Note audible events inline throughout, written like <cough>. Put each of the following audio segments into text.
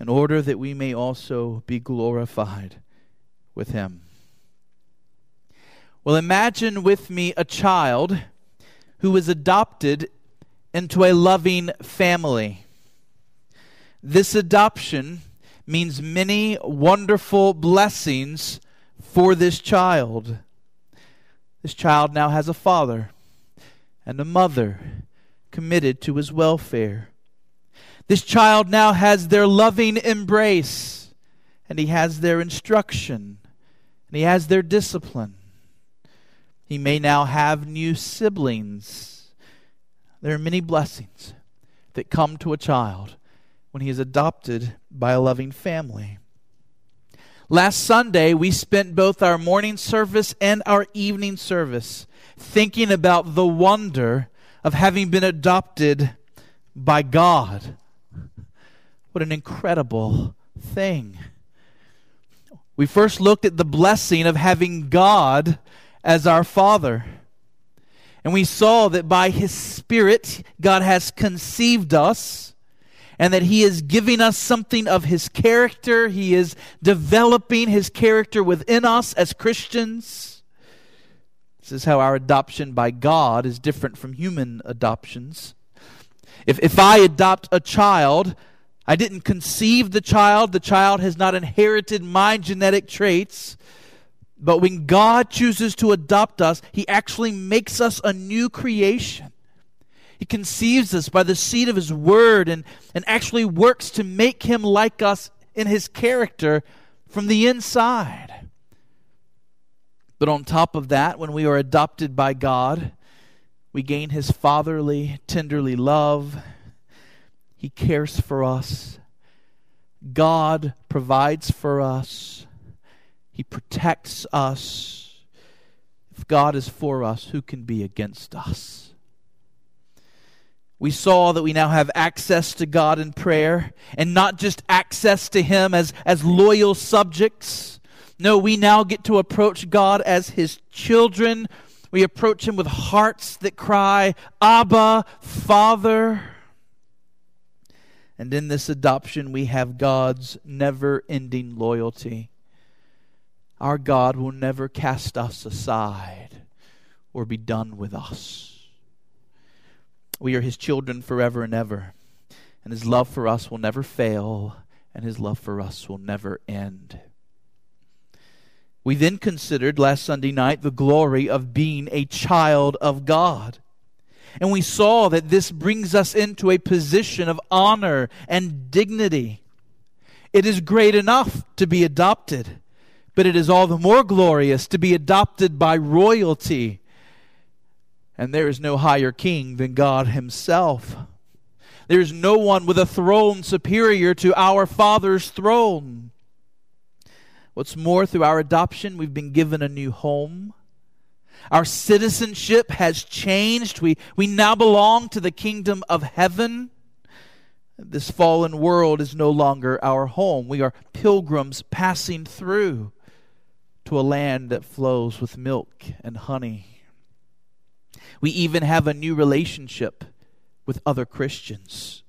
in order that we may also be glorified with him. Well, imagine with me a child who is adopted into a loving family. This adoption means many wonderful blessings for this child. This child now has a father and a mother committed to his welfare. This child now has their loving embrace, and he has their instruction, and he has their discipline. He may now have new siblings. There are many blessings that come to a child when he is adopted by a loving family. Last Sunday, we spent both our morning service and our evening service thinking about the wonder of having been adopted by God. What an incredible thing. We first looked at the blessing of having God as our Father. And we saw that by His Spirit, God has conceived us and that He is giving us something of His character. He is developing His character within us as Christians. This is how our adoption by God is different from human adoptions. If, if I adopt a child, I didn't conceive the child. The child has not inherited my genetic traits. But when God chooses to adopt us, He actually makes us a new creation. He conceives us by the seed of His Word and, and actually works to make Him like us in His character from the inside. But on top of that, when we are adopted by God, we gain His fatherly, tenderly love he cares for us. God provides for us. He protects us. If God is for us, who can be against us? We saw that we now have access to God in prayer, and not just access to Him as, as loyal subjects. No, we now get to approach God as His children. We approach Him with hearts that cry, Abba, Father. And in this adoption, we have God's never ending loyalty. Our God will never cast us aside or be done with us. We are His children forever and ever, and His love for us will never fail, and His love for us will never end. We then considered last Sunday night the glory of being a child of God. And we saw that this brings us into a position of honor and dignity. It is great enough to be adopted, but it is all the more glorious to be adopted by royalty. And there is no higher king than God Himself. There is no one with a throne superior to our Father's throne. What's more, through our adoption, we've been given a new home our citizenship has changed. We, we now belong to the kingdom of heaven. This fallen world is no longer our home. We are pilgrims passing through to a land that flows with milk and honey. We even have a new relationship with other Christians.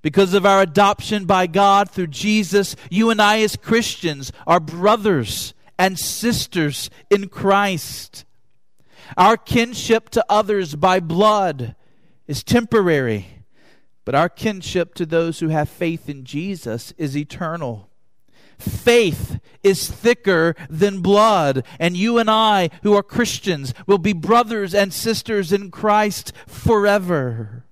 Because of our adoption by God through Jesus, you and I, as Christians, are brothers and sisters in Christ. Our kinship to others by blood is temporary, but our kinship to those who have faith in Jesus is eternal. Faith is thicker than blood, and you and I, who are Christians, will be brothers and sisters in Christ forever.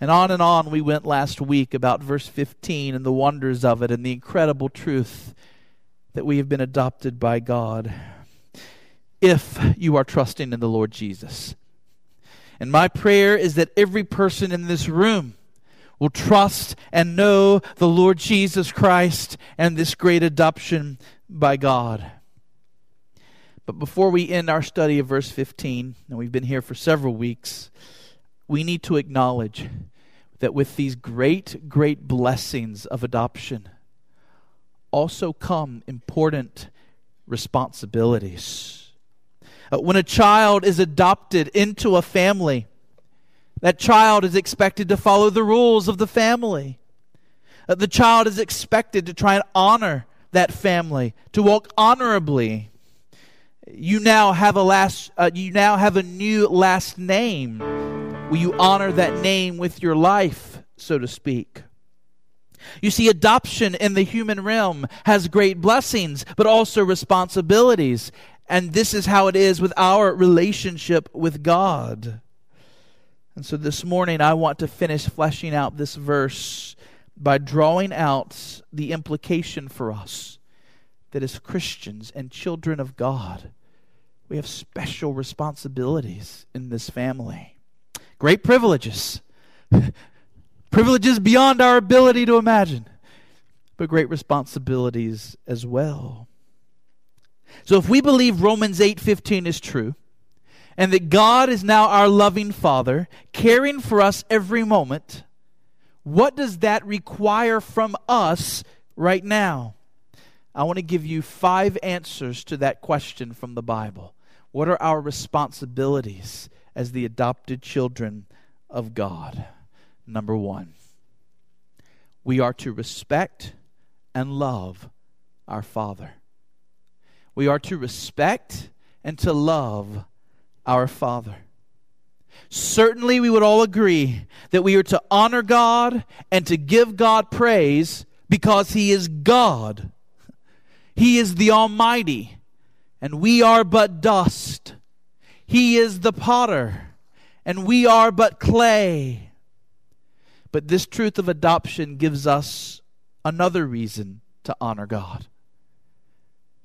And on and on we went last week about verse 15 and the wonders of it and the incredible truth that we have been adopted by God if you are trusting in the Lord Jesus. And my prayer is that every person in this room will trust and know the Lord Jesus Christ and this great adoption by God. But before we end our study of verse 15, and we've been here for several weeks, we need to acknowledge that with these great, great blessings of adoption also come important responsibilities. Uh, when a child is adopted into a family, that child is expected to follow the rules of the family. Uh, the child is expected to try and honor that family, to walk honorably. You now have a last uh, you now have a new last name. Will you honor that name with your life, so to speak? You see, adoption in the human realm has great blessings, but also responsibilities. And this is how it is with our relationship with God. And so this morning, I want to finish fleshing out this verse by drawing out the implication for us that as Christians and children of God, we have special responsibilities in this family. Great privileges. <laughs> privileges beyond our ability to imagine, but great responsibilities as well. So if we believe Romans 8:15 is true, and that God is now our loving Father, caring for us every moment, what does that require from us right now? I want to give you five answers to that question from the Bible. What are our responsibilities as the adopted children of God? Number one, we are to respect and love our Father. We are to respect and to love our Father. Certainly, we would all agree that we are to honor God and to give God praise because He is God. He is the Almighty, and we are but dust. He is the potter, and we are but clay. But this truth of adoption gives us another reason to honor God.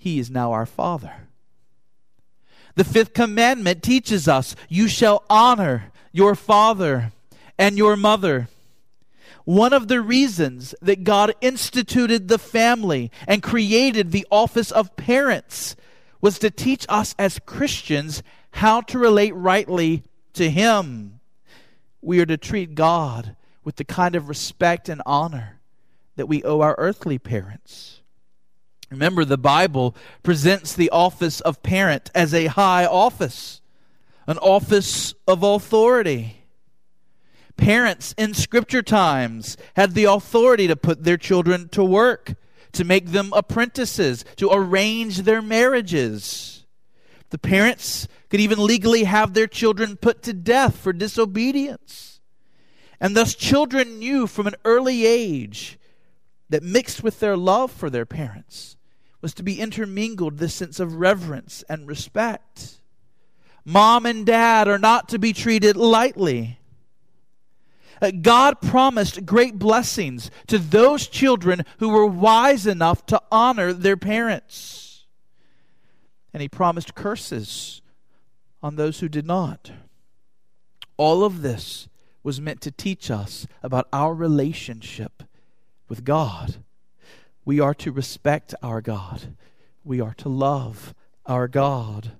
He is now our Father. The fifth commandment teaches us you shall honor your father and your mother. One of the reasons that God instituted the family and created the office of parents was to teach us as Christians how to relate rightly to Him. We are to treat God with the kind of respect and honor that we owe our earthly parents. Remember, the Bible presents the office of parent as a high office, an office of authority. Parents in scripture times had the authority to put their children to work, to make them apprentices, to arrange their marriages. The parents could even legally have their children put to death for disobedience. And thus, children knew from an early age that mixed with their love for their parents was to be intermingled this sense of reverence and respect. Mom and dad are not to be treated lightly. Uh, God promised great blessings to those children who were wise enough to honor their parents. And He promised curses on those who did not. All of this was meant to teach us about our relationship with God. We are to respect our God, we are to love our God.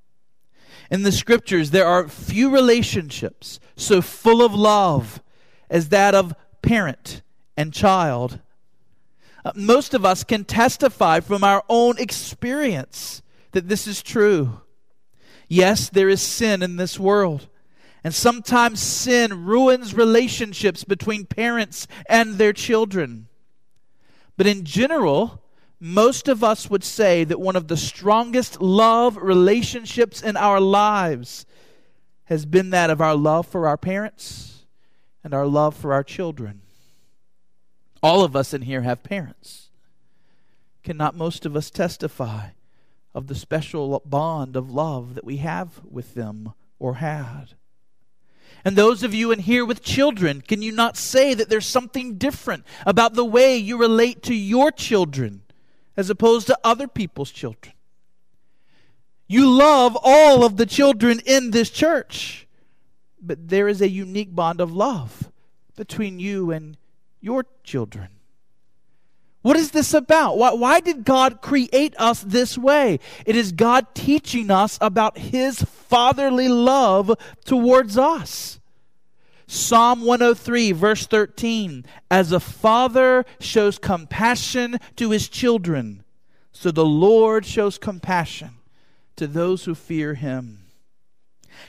In the scriptures, there are few relationships so full of love as that of parent and child. Uh, most of us can testify from our own experience that this is true. Yes, there is sin in this world. And sometimes sin ruins relationships between parents and their children. But in general, most of us would say that one of the strongest love relationships in our lives has been that of our love for our parents and our love for our children. All of us in here have parents. Cannot most of us testify of the special bond of love that we have with them or had? And those of you in here with children, can you not say that there's something different about the way you relate to your children as opposed to other people's children? You love all of the children in this church, but there is a unique bond of love between you and your children. What is this about? Why, why, did God create us this way? It is God teaching us about His fatherly love towards us. Psalm 103, verse 13 As a father shows compassion to his children, so the Lord shows compassion to those who fear him.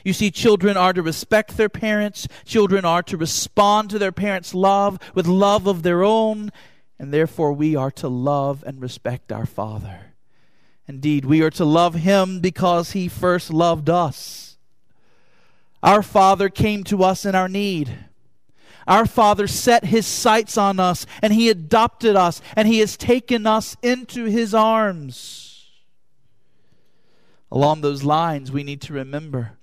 You see, children are to respect their parents, children are to respond to their parents' love with love of their own, and therefore we are to love and respect our Father. Indeed, we are to love him because he first loved us. Our Father came to us in our need. Our Father set his sights on us, and he adopted us, and he has taken us into his arms. Along those lines, we need to remember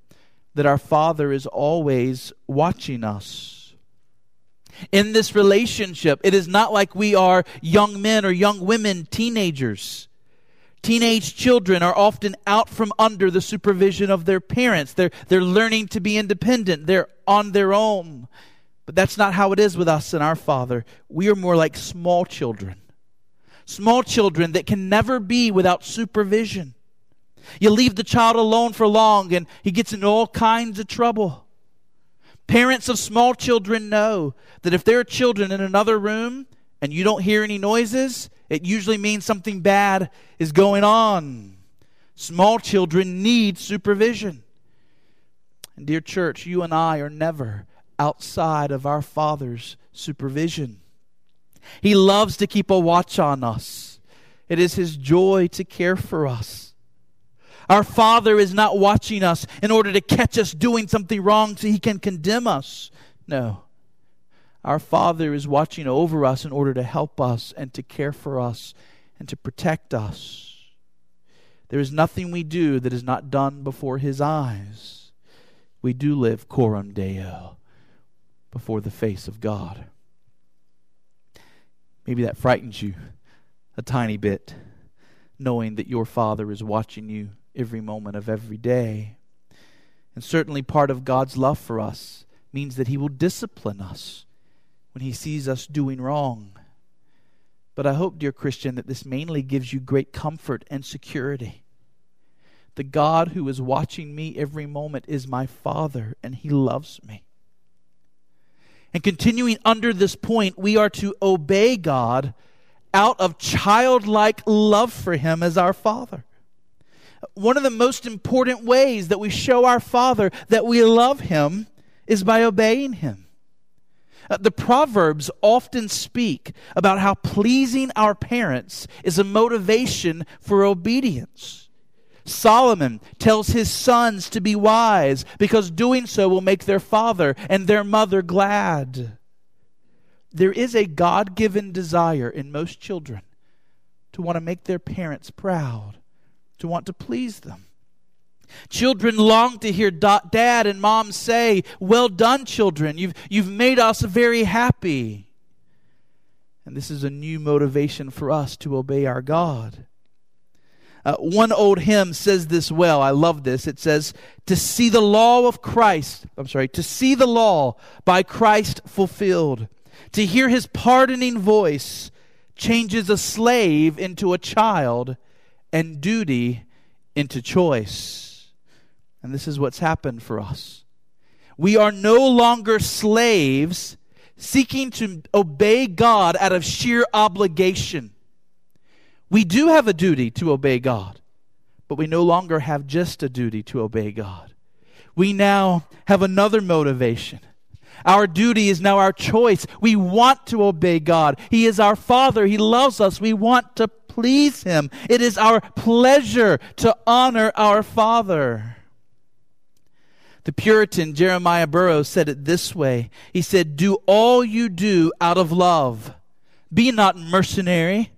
that our Father is always watching us. In this relationship, it is not like we are young men or young women, teenagers. Teenage children are often out from under the supervision of their parents. They're, they're learning to be independent, they're on their own. But that's not how it is with us and our Father. We are more like small children. Small children that can never be without supervision. You leave the child alone for long and he gets into all kinds of trouble. Parents of small children know that if there are children in another room and you don't hear any noises, it usually means something bad is going on. Small children need supervision. And, dear church, you and I are never outside of our Father's supervision. He loves to keep a watch on us, it is His joy to care for us. Our Father is not watching us in order to catch us doing something wrong so He can condemn us. No. Our Father is watching over us in order to help us and to care for us and to protect us. There is nothing we do that is not done before His eyes. We do live coram Deo before the face of God. Maybe that frightens you a tiny bit, knowing that your Father is watching you every moment of every day. And certainly, part of God's love for us means that He will discipline us when He sees us doing wrong. But I hope, dear Christian, that this mainly gives you great comfort and security. The God who is watching me every moment is my Father, and He loves me. And continuing under this point, we are to obey God out of childlike love for Him as our Father one of the most important ways that we show our Father that we love Him is by obeying Him. Uh, the Proverbs often speak about how pleasing our parents is a motivation for obedience. Solomon tells his sons to be wise because doing so will make their father and their mother glad. There is a God given desire in most children to want to make their parents proud to want to please them. Children long to hear dad and mom say, Well done, children. You've, you've made us very happy. And this is a new motivation for us to obey our God. Uh, one old hymn says this well. I love this. It says, To see the law of Christ, I'm sorry, to see the law by Christ fulfilled, to hear his pardoning voice changes a slave into a child and duty into choice. And this is what's happened for us. We are no longer slaves seeking to obey God out of sheer obligation. We do have a duty to obey God, but we no longer have just a duty to obey God. We now have another motivation. Our duty is now our choice. We want to obey God. He is our Father. He loves us. We want to please Him. It is our pleasure to honor our Father. The Puritan Jeremiah Burroughs said it this way He said, Do all you do out of love, be not mercenary.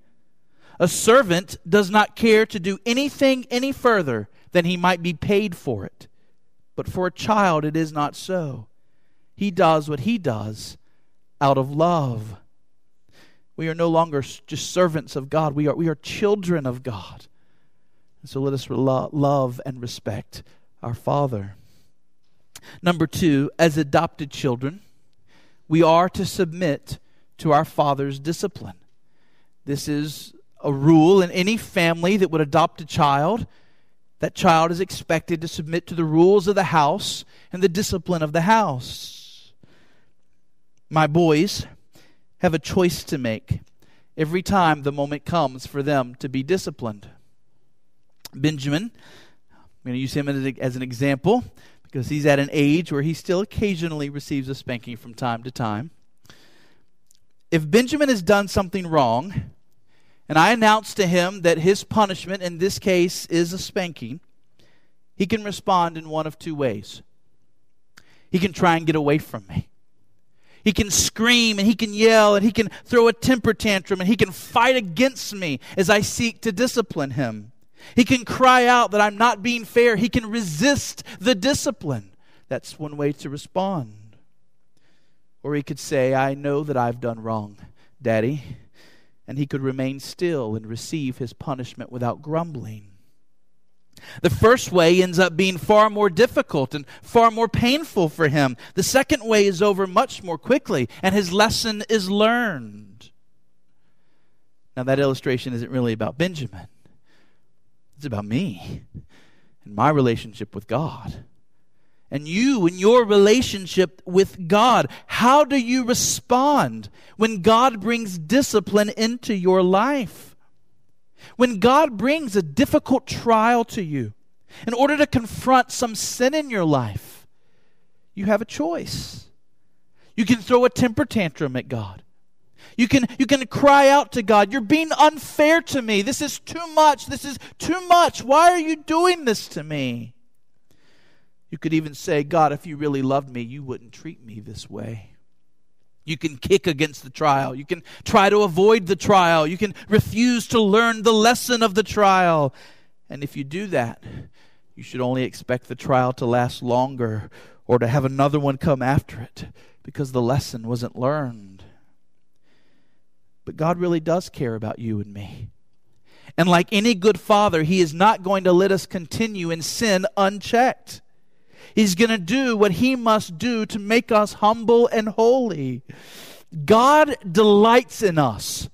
A servant does not care to do anything any further than he might be paid for it. But for a child, it is not so. He does what he does out of love. We are no longer just servants of God, we are, we are children of God. And so let us love and respect our Father. Number two, as adopted children, we are to submit to our father's discipline. This is a rule in any family that would adopt a child. That child is expected to submit to the rules of the house and the discipline of the house. My boys have a choice to make every time the moment comes for them to be disciplined. Benjamin, I'm going to use him as an example because he's at an age where he still occasionally receives a spanking from time to time. If Benjamin has done something wrong, and I announce to him that his punishment in this case is a spanking, he can respond in one of two ways. He can try and get away from me. He can scream and he can yell and he can throw a temper tantrum and he can fight against me as I seek to discipline him. He can cry out that I'm not being fair. He can resist the discipline. That's one way to respond. Or he could say, I know that I've done wrong, Daddy. And he could remain still and receive his punishment without grumbling. The first way ends up being far more difficult and far more painful for him. The second way is over much more quickly, and his lesson is learned. Now, that illustration isn't really about Benjamin, it's about me and my relationship with God. And you and your relationship with God. How do you respond when God brings discipline into your life? When God brings a difficult trial to you in order to confront some sin in your life, you have a choice. You can throw a temper tantrum at God. You can, you can cry out to God, You're being unfair to me. This is too much. This is too much. Why are you doing this to me? You could even say, God, if you really loved me, you wouldn't treat me this way. You can kick against the trial. You can try to avoid the trial. You can refuse to learn the lesson of the trial. And if you do that, you should only expect the trial to last longer or to have another one come after it because the lesson wasn't learned. But God really does care about you and me. And like any good father, He is not going to let us continue in sin unchecked. He's going to do what he must do to make us humble and holy. God delights in us.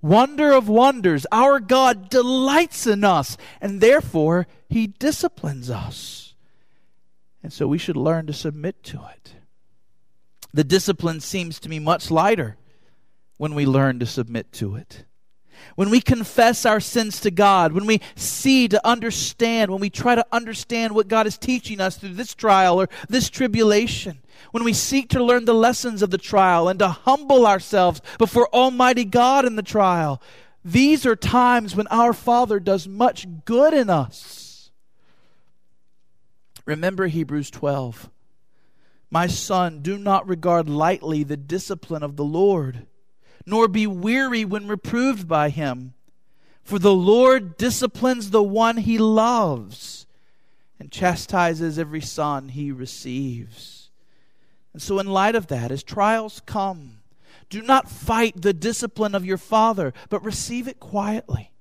Wonder of wonders, our God delights in us, and therefore he disciplines us. And so we should learn to submit to it. The discipline seems to me much lighter when we learn to submit to it when we confess our sins to God, when we see to understand, when we try to understand what God is teaching us through this trial or this tribulation, when we seek to learn the lessons of the trial and to humble ourselves before Almighty God in the trial, these are times when our Father does much good in us. Remember Hebrews 12. My son, do not regard lightly the discipline of the Lord nor be weary when reproved by him. For the Lord disciplines the one he loves and chastises every son he receives. And so, in light of that, as trials come, do not fight the discipline of your father, but receive it quietly,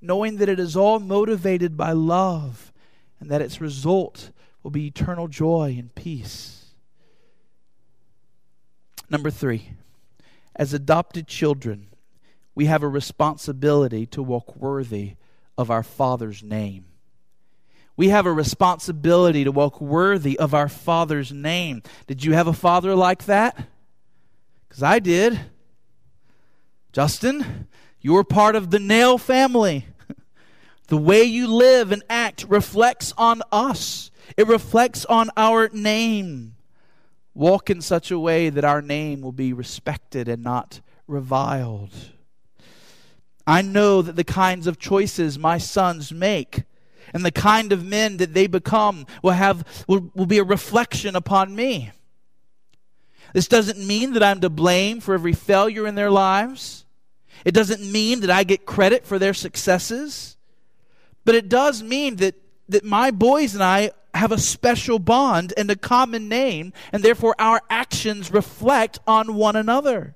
knowing that it is all motivated by love and that its result will be eternal joy and peace. Number three, as adopted children, we have a responsibility to walk worthy of our Father's name. We have a responsibility to walk worthy of our Father's name. Did you have a father like that? Because I did. Justin, you were part of the Nail family. <laughs> The way you live and act reflects on us, it reflects on our name walk in such a way that our name will be respected and not reviled. I know that the kinds of choices my sons make and the kind of men that they become will have will, will be a reflection upon me. This doesn't mean that I'm to blame for every failure in their lives. It doesn't mean that I get credit for their successes. But it does mean that, that my boys and I have a special bond and a common name, and therefore our actions reflect on one another.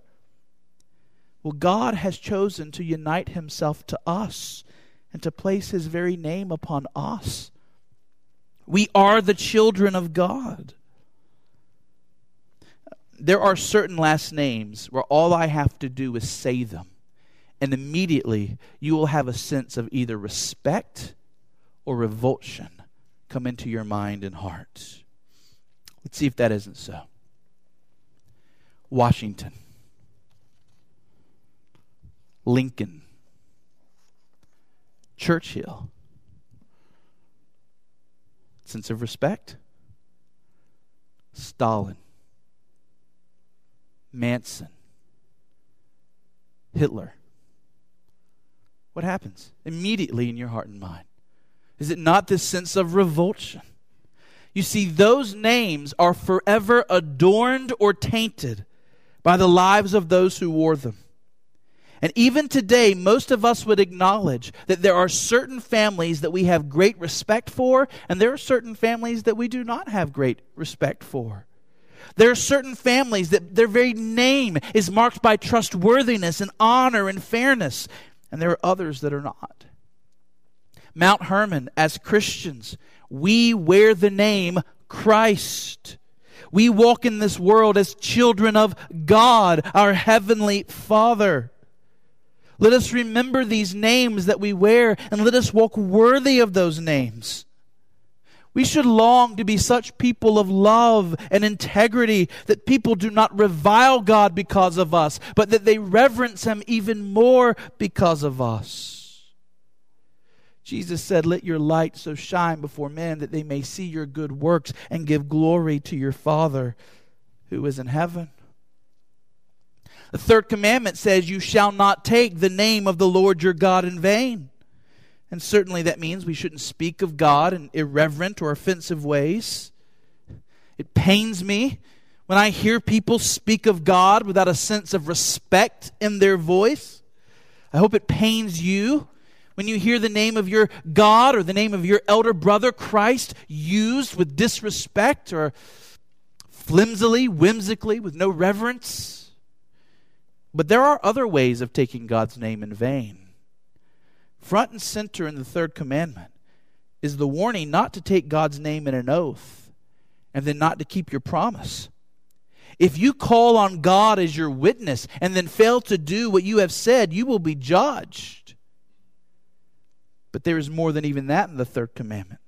Well, God has chosen to unite himself to us and to place his very name upon us. We are the children of God. there are certain last names where all I have to do is say them, and immediately you will have a sense of either respect or revulsion come into your mind and heart. Let's see if that isn't so. Washington, Lincoln, Churchill. Sense of respect. Stalin, Manson, Hitler. What happens immediately in your heart and mind? Is it not this sense of revulsion? You see, those names are forever adorned or tainted by the lives of those who wore them. And even today, most of us would acknowledge that there are certain families that we have great respect for, and there are certain families that we do not have great respect for. There are certain families that their very name is marked by trustworthiness and honor and fairness, and there are others that are not. Mount Hermon, as Christians, we wear the name Christ. We walk in this world as children of God, our Heavenly Father. Let us remember these names that we wear and let us walk worthy of those names. We should long to be such people of love and integrity that people do not revile God because of us, but that they reverence Him even more because of us. Jesus said, Let your light so shine before men that they may see your good works and give glory to your Father who is in heaven. The third commandment says, You shall not take the name of the Lord your God in vain. And certainly that means we shouldn't speak of God in irreverent or offensive ways. It pains me when I hear people speak of God without a sense of respect in their voice. I hope it pains you when you hear the name of your God or the name of your elder brother Christ used with disrespect or flimsily, whimsically, with no reverence. But there are other ways of taking God's name in vain. Front and center in the third commandment is the warning not to take God's name in an oath and then not to keep your promise. If you call on God as your witness and then fail to do what you have said, you will be judged. But there is more than even that in the third commandment.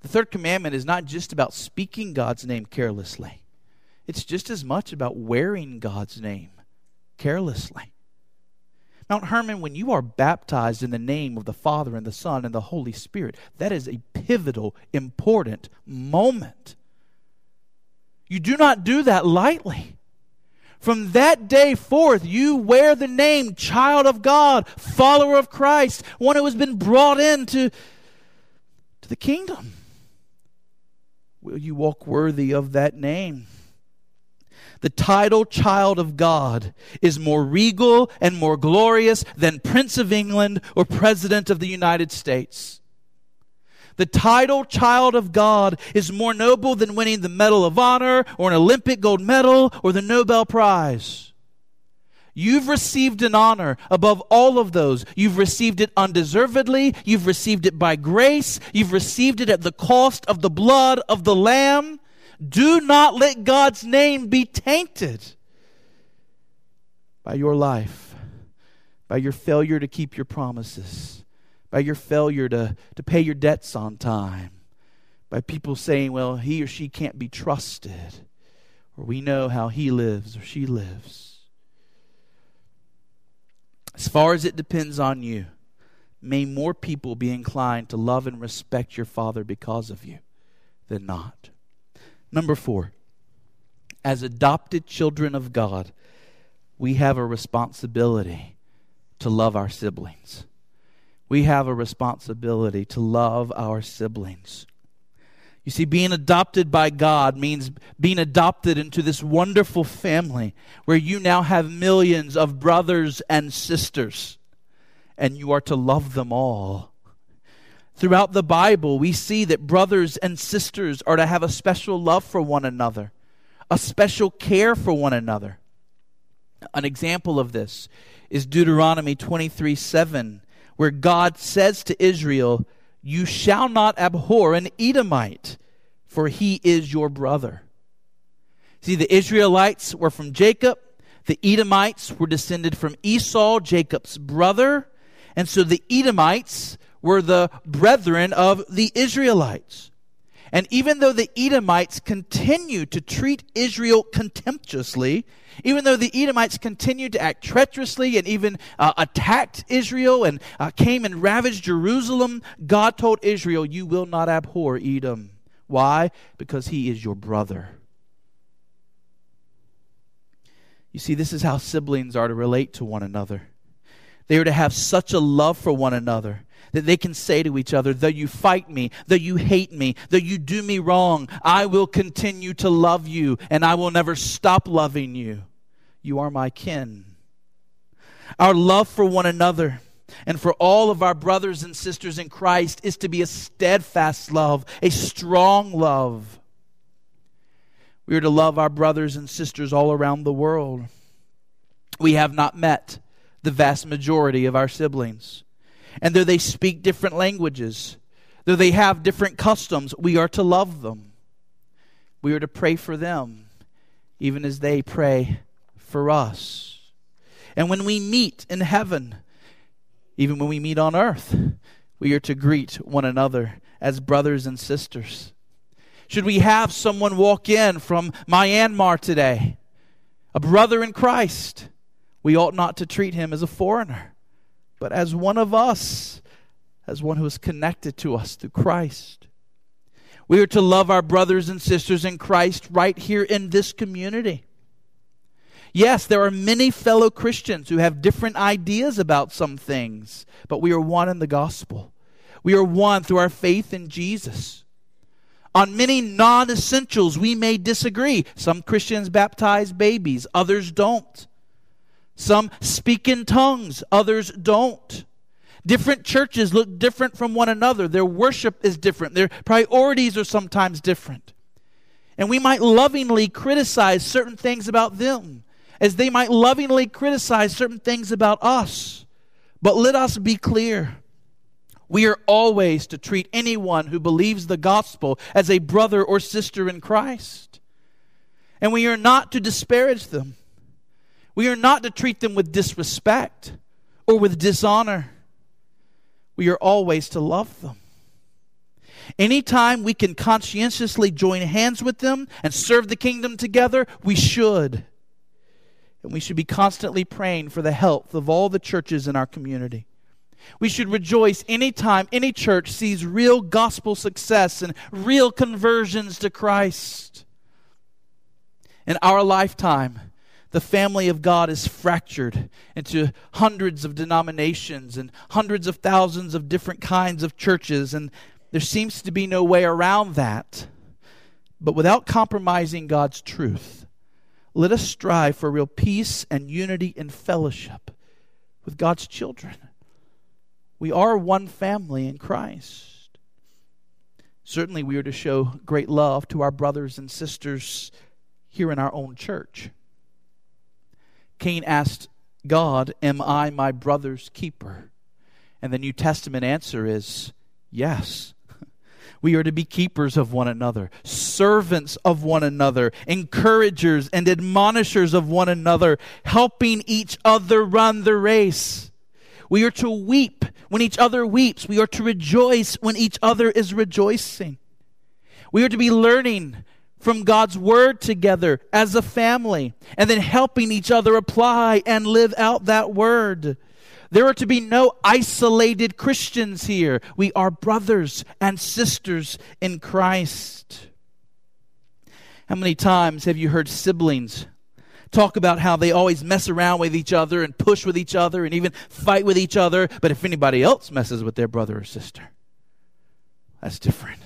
The third commandment is not just about speaking God's name carelessly, it's just as much about wearing God's name carelessly. Mount Hermon, when you are baptized in the name of the Father and the Son and the Holy Spirit, that is a pivotal, important moment. You do not do that lightly. From that day forth, you wear the name child of God, follower of Christ, one who has been brought into to the kingdom. Will you walk worthy of that name? the title child of God is more regal and more glorious than Prince of England or President of the United States. The title child of God is more noble than winning the Medal of Honor or an Olympic gold medal or the Nobel Prize. You've received an honor above all of those. You've received it undeservedly. You've received it by grace. You've received it at the cost of the blood of the Lamb. Do not let God's name be tainted by your life, by your failure to keep your promises, by your failure to, to pay your debts on time, by people saying, well, he or she can't be trusted, or we know how he lives or she lives. As far as it depends on you, may more people be inclined to love and respect your Father because of you than not. Number four, as adopted children of God, we have a responsibility to love our siblings. We have a responsibility to love our siblings. You see, being adopted by God means being adopted into this wonderful family where you now have millions of brothers and sisters, and you are to love them all. Throughout the Bible, we see that brothers and sisters are to have a special love for one another, a special care for one another. An example of this is Deuteronomy 23 7, where God says to Israel, You shall not abhor an Edomite, for he is your brother. See, the Israelites were from Jacob, the Edomites were descended from Esau, Jacob's brother. And so the Edomites were the brethren of the Israelites. And even though the Edomites continued to treat Israel contemptuously, even though the Edomites continued to act treacherously and even uh, attacked Israel and uh, came and ravaged Jerusalem, God told Israel, You will not abhor Edom. Why? Because he is your brother. You see, this is how siblings are to relate to one another. They are to have such a love for one another that they can say to each other, though you fight me, though you hate me, though you do me wrong, I will continue to love you and I will never stop loving you. You are my kin. Our love for one another and for all of our brothers and sisters in Christ is to be a steadfast love, a strong love. We are to love our brothers and sisters all around the world. We have not met the vast majority of our siblings. And though they speak different languages, though they have different customs, we are to love them. We are to pray for them, even as they pray for us. And when we meet in heaven, even when we meet on earth, we are to greet one another as brothers and sisters. Should we have someone walk in from Myanmar today, a brother in Christ, we ought not to treat him as a foreigner but as one of us, as one who is connected to us through Christ. We are to love our brothers and sisters in Christ right here in this community. Yes, there are many fellow Christians who have different ideas about some things, but we are one in the gospel. We are one through our faith in Jesus. On many non essentials, we may disagree. Some Christians baptize babies, others don't. Some speak in tongues, others don't. Different churches look different from one another. Their worship is different. Their priorities are sometimes different. And we might lovingly criticize certain things about them, as they might lovingly criticize certain things about us. But let us be clear. We are always to treat anyone who believes the gospel as a brother or sister in Christ. And we are not to disparage them. We are not to treat them with disrespect or with dishonor. We are always to love them. Anytime we can conscientiously join hands with them and serve the kingdom together, we should. And we should be constantly praying for the health of all the churches in our community. We should rejoice anytime any church sees real gospel success and real conversions to Christ. In our lifetime, the family of God is fractured into hundreds of denominations and hundreds of thousands of different kinds of churches, and there seems to be no way around that. But without compromising God's truth, let us strive for real peace and unity and fellowship with God's children. We are one family in Christ. Certainly, we are to show great love to our brothers and sisters here in our own church. Cain asked God, Am I my brother's keeper? And the New Testament answer is yes. <laughs> We are to be keepers of one another, servants of one another, encouragers and admonishers of one another, helping each other run the race. We are to weep when each other weeps. We are to rejoice when each other is rejoicing. We are to be learning from God's Word together as a family, and then helping each other apply and live out that Word. There are to be no isolated Christians here. We are brothers and sisters in Christ. How many times have you heard siblings talk about how they always mess around with each other and push with each other and even fight with each other, but if anybody else messes with their brother or sister, that's different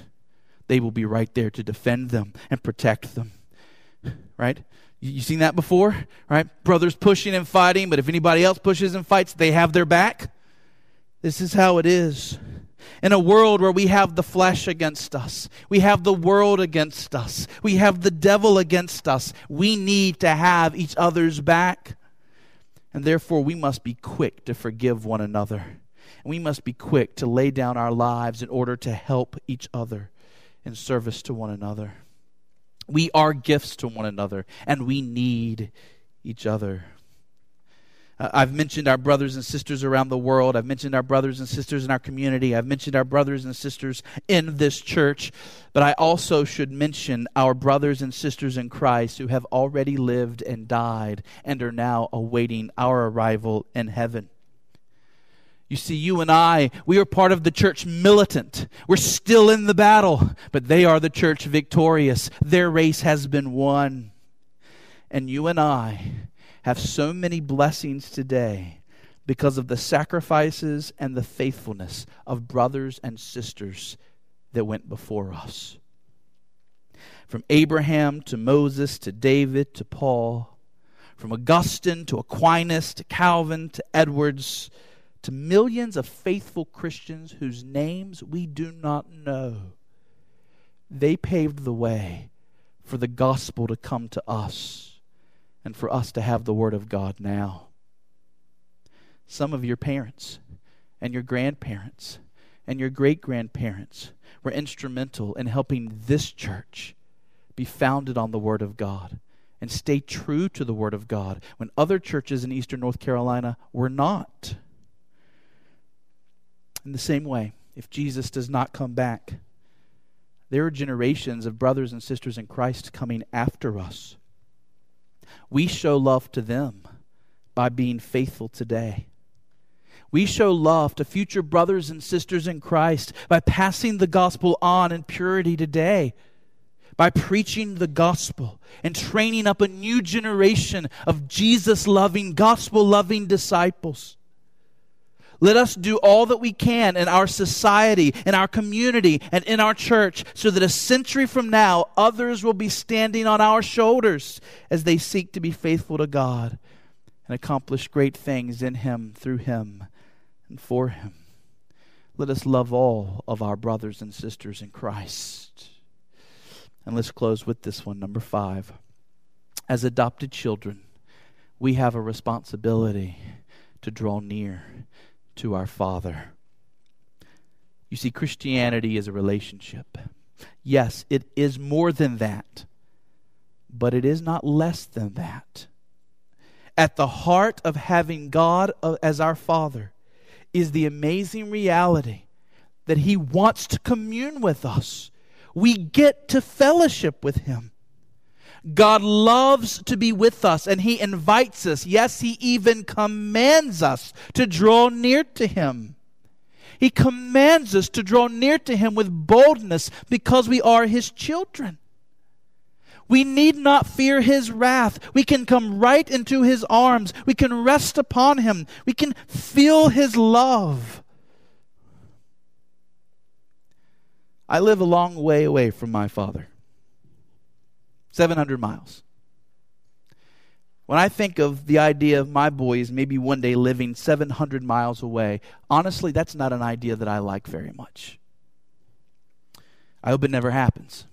they will be right there to defend them and protect them. Right? You seen that before? Right? Brothers pushing and fighting, but if anybody else pushes and fights, they have their back. This is how it is. In a world where we have the flesh against us, we have the world against us, we have the devil against us, we need to have each other's back. And therefore, we must be quick to forgive one another. And we must be quick to lay down our lives in order to help each other in service to one another. We are gifts to one another, and we need each other. Uh, I've mentioned our brothers and sisters around the world. I've mentioned our brothers and sisters in our community. I've mentioned our brothers and sisters in this church. But I also should mention our brothers and sisters in Christ who have already lived and died and are now awaiting our arrival in heaven. You see, you and I, we are part of the church militant. We're still in the battle, but they are the church victorious. Their race has been won. And you and I, have so many blessings today because of the sacrifices and the faithfulness of brothers and sisters that went before us. From Abraham to Moses to David to Paul, from Augustine to Aquinas to Calvin to Edwards to millions of faithful Christians whose names we do not know. They paved the way for the gospel to come to us and for us to have the Word of God now. Some of your parents and your grandparents and your great grandparents were instrumental in helping this church be founded on the Word of God and stay true to the Word of God when other churches in Eastern North Carolina were not. In the same way, if Jesus does not come back, there are generations of brothers and sisters in Christ coming after us we show love to them by being faithful today. We show love to future brothers and sisters in Christ by passing the gospel on in purity today, by preaching the gospel and training up a new generation of Jesus loving, gospel loving disciples. Let us do all that we can in our society, in our community, and in our church so that a century from now, others will be standing on our shoulders as they seek to be faithful to God and accomplish great things in Him, through Him, and for Him. Let us love all of our brothers and sisters in Christ. And let's close with this one, number five. As adopted children, we have a responsibility to draw near to our Father. You see, Christianity is a relationship. Yes, it is more than that, but it is not less than that. At the heart of having God as our Father is the amazing reality that He wants to commune with us. We get to fellowship with Him. God loves to be with us and He invites us. Yes, He even commands us to draw near to Him. He commands us to draw near to Him with boldness because we are His children. We need not fear His wrath. We can come right into His arms. We can rest upon Him. We can feel His love. I live a long way away from my Father. 700 miles. When I think of the idea of my boys maybe one day living 700 miles away, honestly, that's not an idea that I like very much. I hope it never happens.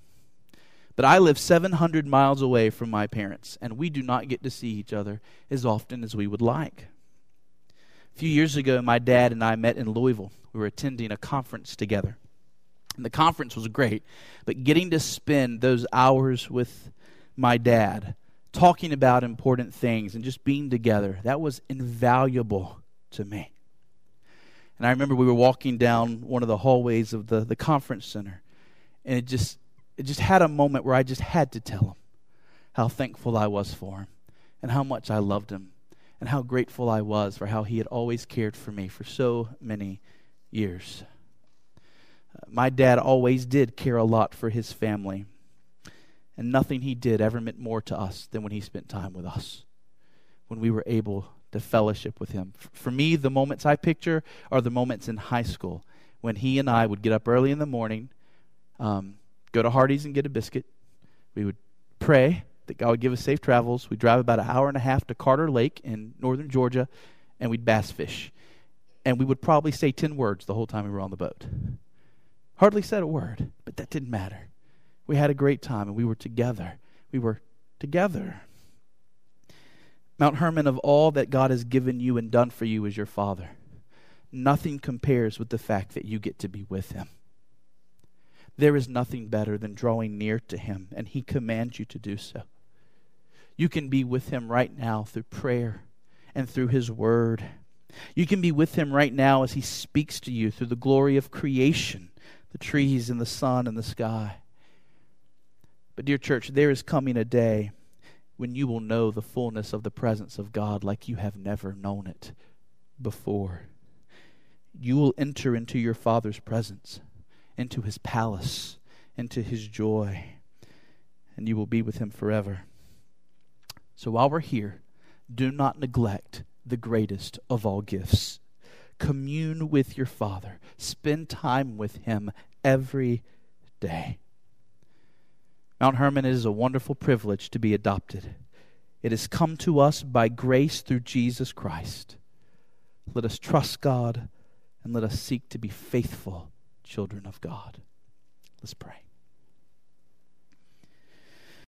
But I live 700 miles away from my parents, and we do not get to see each other as often as we would like. A few years ago, my dad and I met in Louisville. We were attending a conference together. And the conference was great, but getting to spend those hours with my dad talking about important things and just being together, that was invaluable to me. And I remember we were walking down one of the hallways of the, the conference center, and it just it just had a moment where I just had to tell him how thankful I was for him and how much I loved him and how grateful I was for how he had always cared for me for so many years uh, my dad always did care a lot for his family. And nothing he did ever meant more to us than when he spent time with us, when we were able to fellowship with him. For me, the moments I picture are the moments in high school when he and I would get up early in the morning, um, go to Hardee's and get a biscuit. We would pray that God would give us safe travels. We'd drive about an hour and a half to Carter Lake in northern Georgia, and we'd bass fish. And we would probably say 10 words the whole time we were on the boat. Hardly said a word, but that didn't matter. We had a great time and we were together. We were together. Mount Hermon, of all that God has given you and done for you as your Father, nothing compares with the fact that you get to be with Him. there is nothing better than drawing near to Him, and He commands you to do so. You can be with Him right now through prayer and through His Word. You can be with Him right now as He speaks to you through the glory of creation, the trees and the sun and the sky. But, dear church, there is coming a day when you will know the fullness of the presence of God like you have never known it before. You will enter into your Father's presence, into His palace, into His joy, and you will be with Him forever. So while we're here, do not neglect the greatest of all gifts. Commune with your Father, spend time with Him every day. Mount Hermon, it is a wonderful privilege to be adopted. It has come to us by grace through Jesus Christ. Let us trust God and let us seek to be faithful children of God. Let's pray.